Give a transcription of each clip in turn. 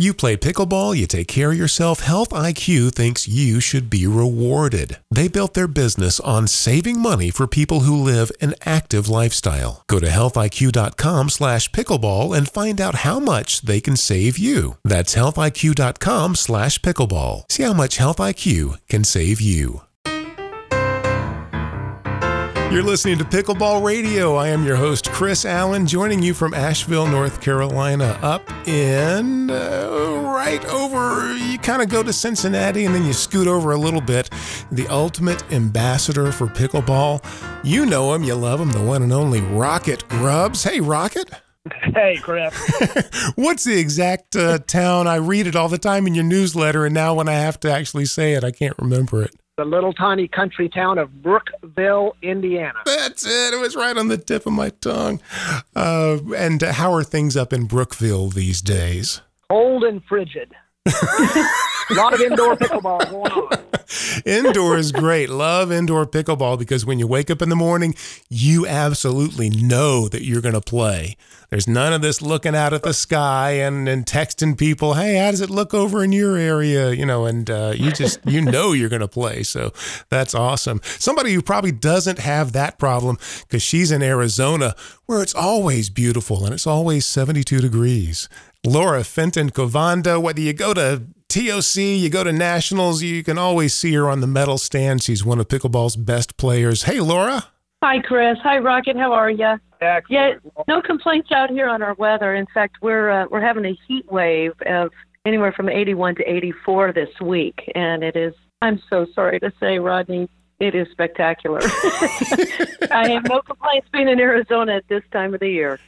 You play pickleball, you take care of yourself. Health IQ thinks you should be rewarded. They built their business on saving money for people who live an active lifestyle. Go to healthiq.com/pickleball and find out how much they can save you. That's healthiq.com/pickleball. See how much Health IQ can save you. You're listening to Pickleball Radio. I am your host, Chris Allen, joining you from Asheville, North Carolina, up in uh, right over. You kind of go to Cincinnati and then you scoot over a little bit. The ultimate ambassador for pickleball. You know him, you love him, the one and only Rocket Grubbs. Hey, Rocket. Hey, Chris. What's the exact uh, town? I read it all the time in your newsletter, and now when I have to actually say it, I can't remember it the little tiny country town of Brookville, Indiana. That's it. It was right on the tip of my tongue. Uh, and how are things up in Brookville these days? Cold and frigid. a lot of indoor pickleball going on. indoor is great. Love indoor pickleball because when you wake up in the morning, you absolutely know that you're going to play. There's none of this looking out at the sky and, and texting people, hey, how does it look over in your area? You know, and uh, you just, you know, you're going to play. So that's awesome. Somebody who probably doesn't have that problem because she's in Arizona where it's always beautiful and it's always 72 degrees. Laura Fenton Kovanda, whether you go to TOC, you go to Nationals, you can always see her on the medal stand. She's one of pickleball's best players. Hey, Laura. Hi, Chris. Hi, Rocket. How are you? Excellent. Yeah, no complaints out here on our weather. In fact, we're uh, we're having a heat wave of anywhere from 81 to 84 this week, and it is. I'm so sorry to say, Rodney, it is spectacular. I have no complaints being in Arizona at this time of the year.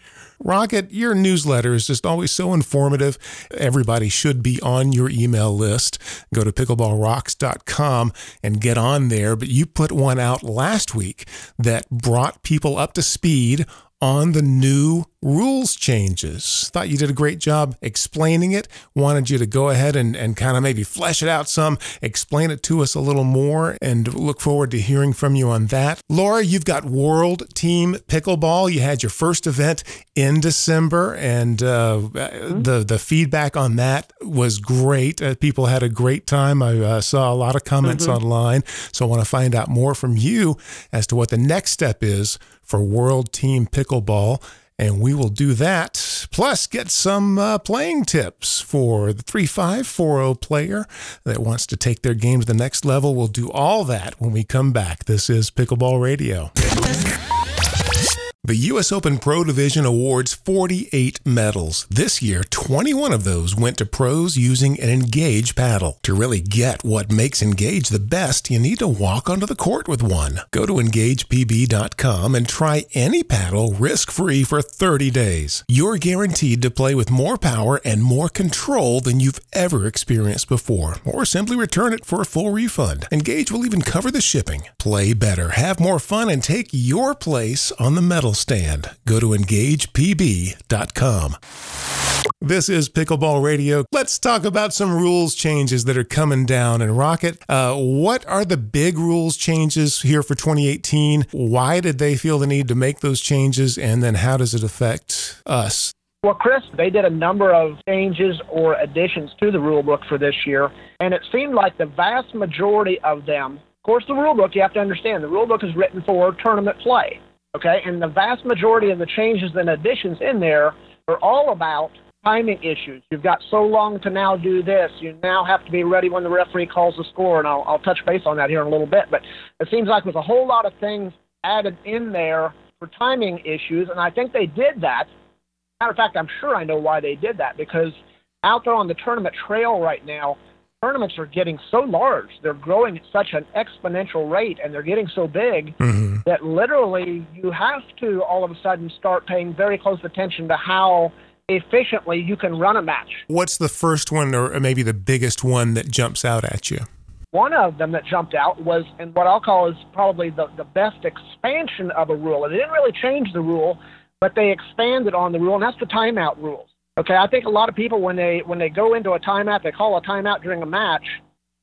Rocket, your newsletter is just always so informative. Everybody should be on your email list. Go to pickleballrocks.com and get on there. But you put one out last week that brought people up to speed on the new rules changes. Thought you did a great job explaining it. Wanted you to go ahead and, and kind of maybe flesh it out some, explain it to us a little more, and look forward to hearing from you on that. Laura, you've got World Team Pickleball. You had your first event in December, and uh, mm-hmm. the, the feedback on that was great. Uh, people had a great time. I uh, saw a lot of comments mm-hmm. online. So I want to find out more from you as to what the next step is for World Team Pickleball. And we will do that, plus get some uh, playing tips for the 3540 player that wants to take their game to the next level. We'll do all that when we come back. This is Pickleball Radio. The U.S. Open Pro Division awards 48 medals. This year, 21 of those went to pros using an Engage paddle. To really get what makes Engage the best, you need to walk onto the court with one. Go to EngagePB.com and try any paddle risk-free for 30 days. You're guaranteed to play with more power and more control than you've ever experienced before, or simply return it for a full refund. Engage will even cover the shipping. Play better, have more fun, and take your place on the medal stand. Go to engagepb.com. This is Pickleball Radio. Let's talk about some rules changes that are coming down. in Rocket, uh, what are the big rules changes here for 2018? Why did they feel the need to make those changes? And then how does it affect us? Well, Chris, they did a number of changes or additions to the rule book for this year, and it seemed like the vast majority of them. Of course, the rule book, you have to understand, the rule book is written for tournament play. Okay, and the vast majority of the changes and additions in there are all about timing issues. You've got so long to now do this. You now have to be ready when the referee calls the score, and I'll, I'll touch base on that here in a little bit. But it seems like there's a whole lot of things added in there for timing issues, and I think they did that. Matter of fact, I'm sure I know why they did that because out there on the tournament trail right now, tournaments are getting so large. They're growing at such an exponential rate and they're getting so big mm-hmm. that literally you have to all of a sudden start paying very close attention to how efficiently you can run a match. What's the first one or maybe the biggest one that jumps out at you? One of them that jumped out was in what I'll call is probably the, the best expansion of a rule. And they didn't really change the rule, but they expanded on the rule, and that's the timeout rules. Okay, I think a lot of people when they when they go into a timeout, they call a timeout during a match.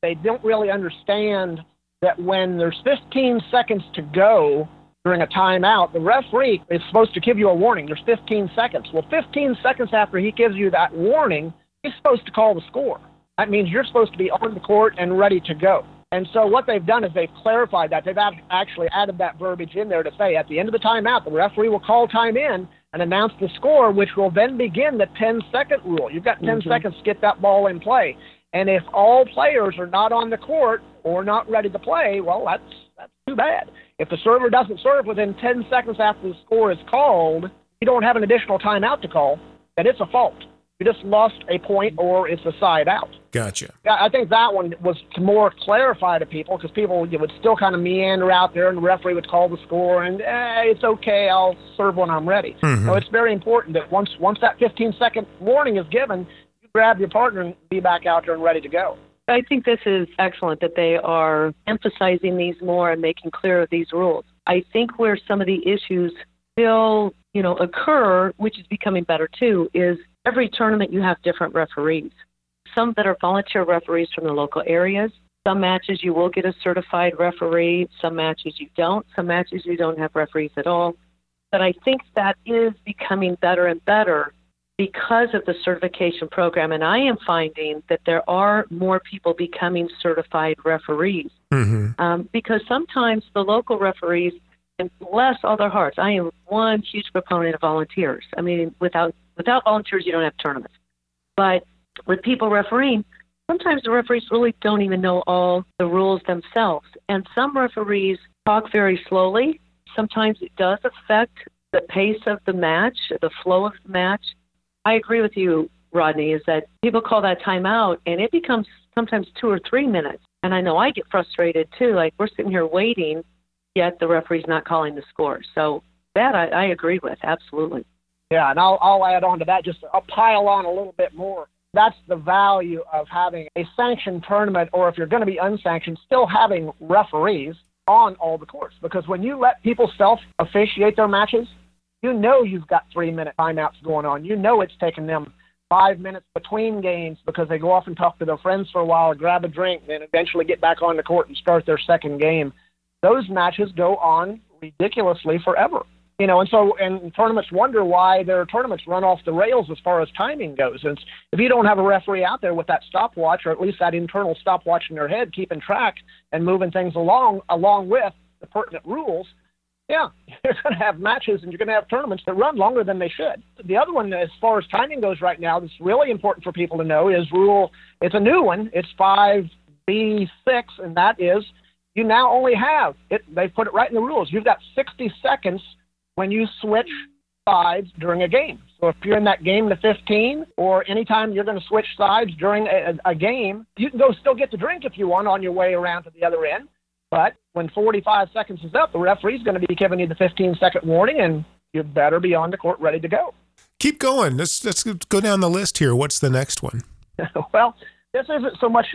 They don't really understand that when there's 15 seconds to go during a timeout, the referee is supposed to give you a warning. There's 15 seconds. Well, 15 seconds after he gives you that warning, he's supposed to call the score. That means you're supposed to be on the court and ready to go. And so what they've done is they've clarified that. They've actually added that verbiage in there to say at the end of the timeout, the referee will call time in and announce the score, which will then begin the 10 second rule. You've got 10 mm-hmm. seconds to get that ball in play. And if all players are not on the court or not ready to play, well, that's that's too bad. If the server doesn't serve within 10 seconds after the score is called, you don't have an additional timeout to call, then it's a fault. You just lost a point or it's a side out. Gotcha. I think that one was to more clarify to people because people you would still kind of meander out there and the referee would call the score and eh, it's okay, I'll serve when I'm ready. Mm-hmm. So it's very important that once once that 15 second warning is given, you grab your partner and be back out there and ready to go. I think this is excellent that they are emphasizing these more and making clear of these rules. I think where some of the issues still, you know, occur, which is becoming better too, is every tournament you have different referees. Some that are volunteer referees from the local areas. Some matches you will get a certified referee, some matches you don't, some matches you don't have referees at all. But I think that is becoming better and better because of the certification program. And I am finding that there are more people becoming certified referees. Mm-hmm. Um, because sometimes the local referees, and bless all their hearts, I am one huge proponent of volunteers. I mean, without Without volunteers, you don't have tournaments. But with people refereeing, sometimes the referees really don't even know all the rules themselves. And some referees talk very slowly. Sometimes it does affect the pace of the match, the flow of the match. I agree with you, Rodney, is that people call that timeout and it becomes sometimes two or three minutes. And I know I get frustrated too. Like we're sitting here waiting, yet the referee's not calling the score. So that I, I agree with, absolutely. Yeah, and I'll, I'll add on to that just a pile on a little bit more. That's the value of having a sanctioned tournament, or if you're going to be unsanctioned, still having referees on all the courts. Because when you let people self officiate their matches, you know you've got three minute timeouts going on. You know it's taking them five minutes between games because they go off and talk to their friends for a while, grab a drink, then eventually get back on the court and start their second game. Those matches go on ridiculously forever you know, and so and tournaments wonder why their tournaments run off the rails as far as timing goes. And if you don't have a referee out there with that stopwatch, or at least that internal stopwatch in their head, keeping track and moving things along along with the pertinent rules, yeah, you're going to have matches and you're going to have tournaments that run longer than they should. The other one, as far as timing goes right now, that's really important for people to know is rule. It's a new one. It's five B six, and that is you now only have it. They put it right in the rules. You've got 60 seconds when you switch sides during a game. So if you're in that game to 15, or anytime you're going to switch sides during a, a game, you can go still get the drink if you want on your way around to the other end. But when 45 seconds is up, the referee's going to be giving you the 15 second warning, and you better be on the court ready to go. Keep going. Let's let's go down the list here. What's the next one? well, this isn't so much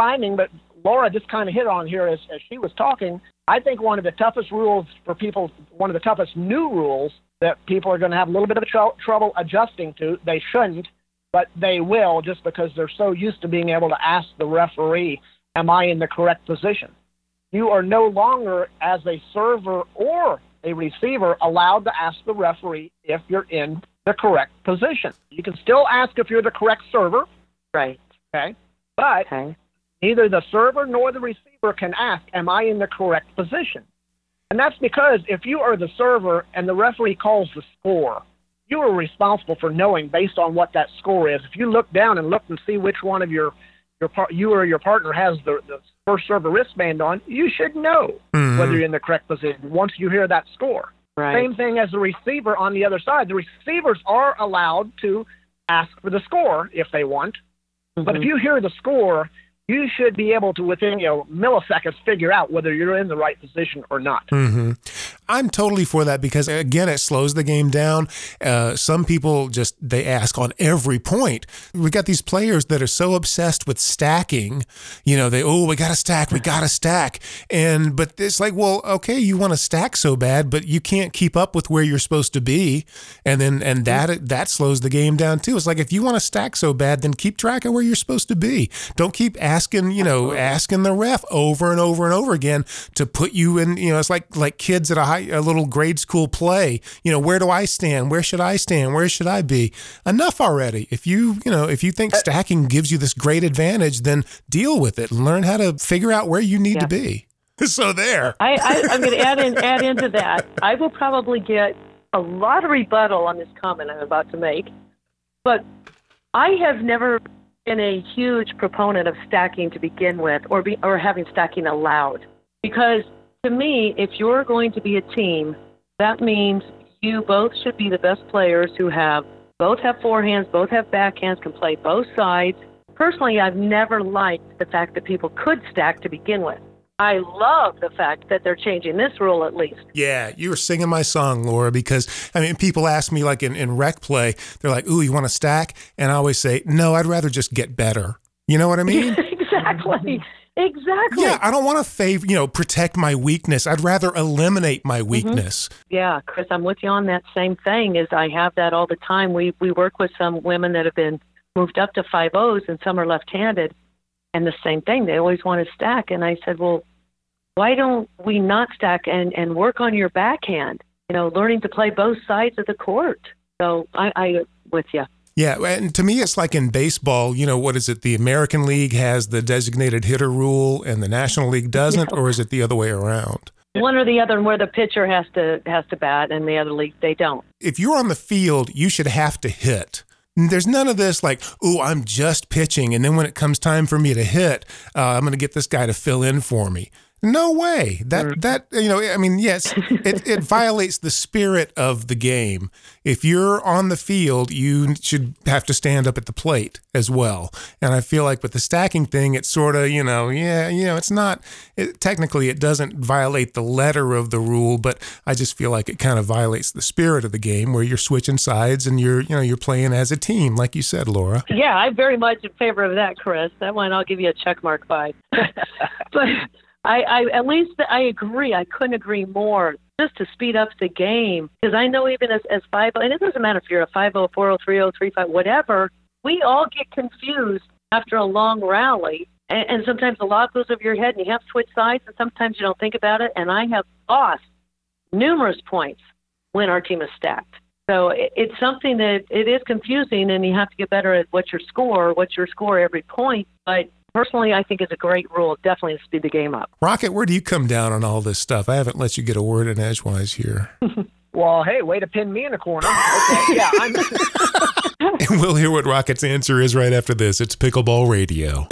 timing, but Laura just kind of hit on here as, as she was talking. I think one of the toughest rules for people, one of the toughest new rules that people are going to have a little bit of tr- trouble adjusting to. They shouldn't, but they will just because they're so used to being able to ask the referee, Am I in the correct position? You are no longer, as a server or a receiver, allowed to ask the referee if you're in the correct position. You can still ask if you're the correct server. Right. Okay. But okay. Neither the server nor the receiver can ask, Am I in the correct position? And that's because if you are the server and the referee calls the score, you are responsible for knowing based on what that score is. If you look down and look and see which one of your your par- you or your partner has the, the first server wristband on, you should know mm-hmm. whether you're in the correct position once you hear that score. Right. Same thing as the receiver on the other side. The receivers are allowed to ask for the score if they want. Mm-hmm. But if you hear the score you should be able to within you know milliseconds figure out whether you're in the right position or not. Mm-hmm. I'm totally for that because again, it slows the game down. Uh, some people just they ask on every point. We got these players that are so obsessed with stacking. You know, they oh we got to stack, we got to stack, and but it's like well okay you want to stack so bad, but you can't keep up with where you're supposed to be, and then and that that slows the game down too. It's like if you want to stack so bad, then keep track of where you're supposed to be. Don't keep you know, asking the ref over and over and over again to put you in, you know, it's like like kids at a high a little grade school play. You know, where do I stand? Where should I stand? Where should I be? Enough already. If you, you know, if you think uh, stacking gives you this great advantage, then deal with it and learn how to figure out where you need Yeah. to be. So there. I, I, I'm going to add in add into that. I will probably get a lot of rebuttal on this comment I'm about to make, but I have never been a huge proponent of stacking to begin with, or be, or having stacking allowed, because to me, if you're going to be a team, that means you both should be the best players who have both have forehands, both have backhands, can play both sides. Personally, I've never liked the fact that people could stack to begin with. I love the fact that they're changing this rule at least. Yeah, you were singing my song, Laura, because I mean, people ask me like in, in rec play, they're like, Ooh, you want to stack? And I always say, No, I'd rather just get better. You know what I mean? exactly. Exactly. Yeah, I don't want to favor, you know, protect my weakness. I'd rather eliminate my mm-hmm. weakness. Yeah, Chris, I'm with you on that same thing. Is I have that all the time. We we work with some women that have been moved up to five O's, and some are left-handed, and the same thing. They always want to stack, and I said, well, why don't we not stack and and work on your backhand? You know, learning to play both sides of the court. So I, I with you. Yeah, and to me, it's like in baseball. You know, what is it? The American League has the designated hitter rule, and the National League doesn't, or is it the other way around? One or the other, and where the pitcher has to has to bat, and the other league they don't. If you're on the field, you should have to hit. There's none of this like, oh, I'm just pitching, and then when it comes time for me to hit, uh, I'm going to get this guy to fill in for me. No way. That mm. that you know, I mean, yes, it, it violates the spirit of the game. If you're on the field, you should have to stand up at the plate as well. And I feel like with the stacking thing, it's sort of you know, yeah, you know, it's not it, technically it doesn't violate the letter of the rule, but I just feel like it kind of violates the spirit of the game where you're switching sides and you're you know you're playing as a team, like you said, Laura. Yeah, I'm very much in favor of that, Chris. That one I'll give you a check mark by. but I, I at least I agree. I couldn't agree more. Just to speed up the game, because I know even as as five, oh, and it doesn't matter if you're a five zero, four zero, three zero, three five, whatever. We all get confused after a long rally, and, and sometimes a lot goes over your head, and you have to switch sides, and sometimes you don't think about it. And I have lost numerous points when our team is stacked. So it, it's something that it is confusing, and you have to get better at what's your score, what's your score every point. But personally, I think it's a great rule, definitely to speed the game up. Rocket, where do you come down on all this stuff? I haven't let you get a word in edgewise here. Well, hey, way to pin me in a corner. Okay, yeah, I'm, And we'll hear what Rocket's answer is right after this. It's Pickleball Radio.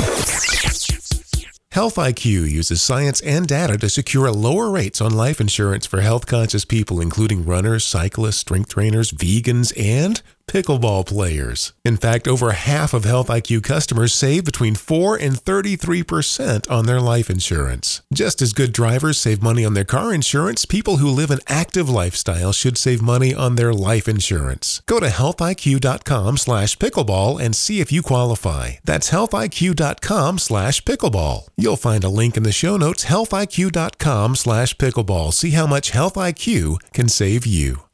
Health IQ uses science and data to secure lower rates on life insurance for health conscious people, including runners, cyclists, strength trainers, vegans, and pickleball players. In fact, over half of Health IQ customers save between 4 and 33% on their life insurance. Just as good drivers save money on their car insurance, people who live an active lifestyle should save money on their life insurance. Go to healthiq.com slash pickleball and see if you qualify. That's healthiq.com slash pickleball. You'll find a link in the show notes, healthiq.com slash pickleball. See how much Health IQ can save you.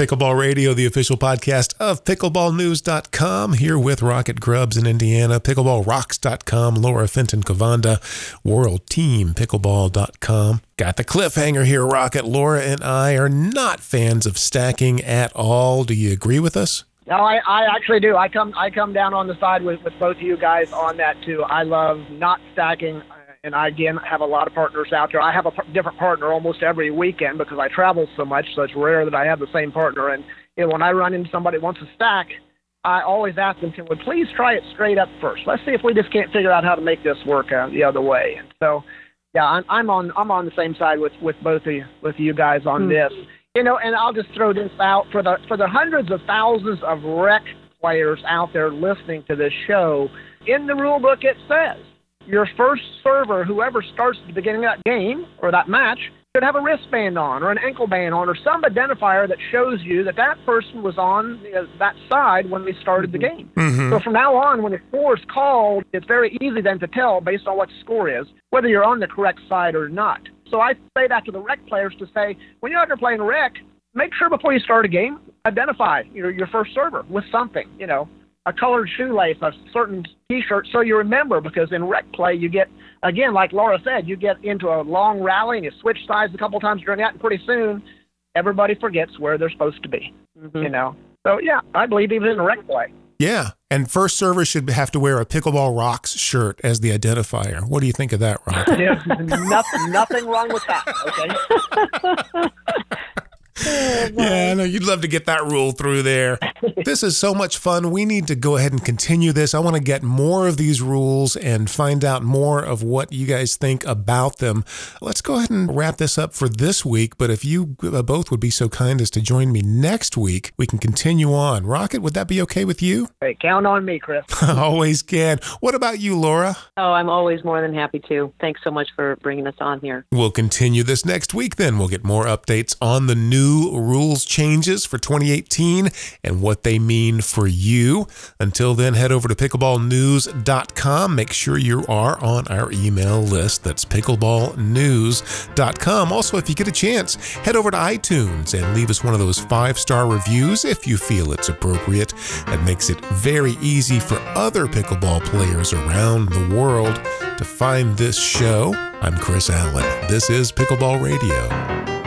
Pickleball Radio, the official podcast of pickleballnews.com, here with Rocket Grubbs in Indiana, pickleballrocks.com, Laura Fenton Kovanda, worldteampickleball.com. Got the cliffhanger here, Rocket. Laura and I are not fans of stacking at all. Do you agree with us? no, I, I actually do. I come I come down on the side with, with both of you guys on that too. I love not stacking, and I again have a lot of partners out there. I have a different partner almost every weekend because I travel so much. So it's rare that I have the same partner. And you know, when I run into somebody who wants to stack, I always ask them, "Can we please try it straight up first? Let's see if we just can't figure out how to make this work uh, the other way." And so, yeah, I'm, I'm on I'm on the same side with with both of you, with you guys on this. You know, and I'll just throw this out for the for the hundreds of thousands of rec players out there listening to this show. In the rule book, it says your first server, whoever starts at the beginning of that game or that match, should have a wristband on or an ankle band on or some identifier that shows you that that person was on uh, that side when they started the game. Mm-hmm. So from now on, when the score is called, it's very easy then to tell based on what the score is whether you're on the correct side or not. So I say that to the rec players to say, when you're out there playing rec, make sure before you start a game, identify your, your first server with something, you know. A colored shoelace, a certain T-shirt, so you remember. Because in rec play, you get again, like Laura said, you get into a long rally and you switch sides a couple times during that, and pretty soon everybody forgets where they're supposed to be. Mm-hmm. You know. So yeah, I believe even in rec play. Yeah, and first server should have to wear a pickleball rocks shirt as the identifier. What do you think of that, Rob? There's nothing, nothing wrong with that. Okay. yeah, I know you'd love to get that rule through there. this is so much fun. We need to go ahead and continue this. I want to get more of these rules and find out more of what you guys think about them. Let's go ahead and wrap this up for this week. But if you uh, both would be so kind as to join me next week, we can continue on. Rocket, would that be okay with you? Hey, count on me, Chris. always can. What about you, Laura? Oh, I'm always more than happy to. Thanks so much for bringing us on here. We'll continue this next week then. We'll get more updates on the new rules changes for 2018 and what they mean for you. Until then, head over to pickleballnews.com. Make sure you are on our email list. That's pickleballnews.com. Also, if you get a chance, head over to iTunes and leave us one of those five star reviews if you feel it's appropriate. That makes it very easy for other pickleball players around the world to find this show. I'm Chris Allen. This is Pickleball Radio.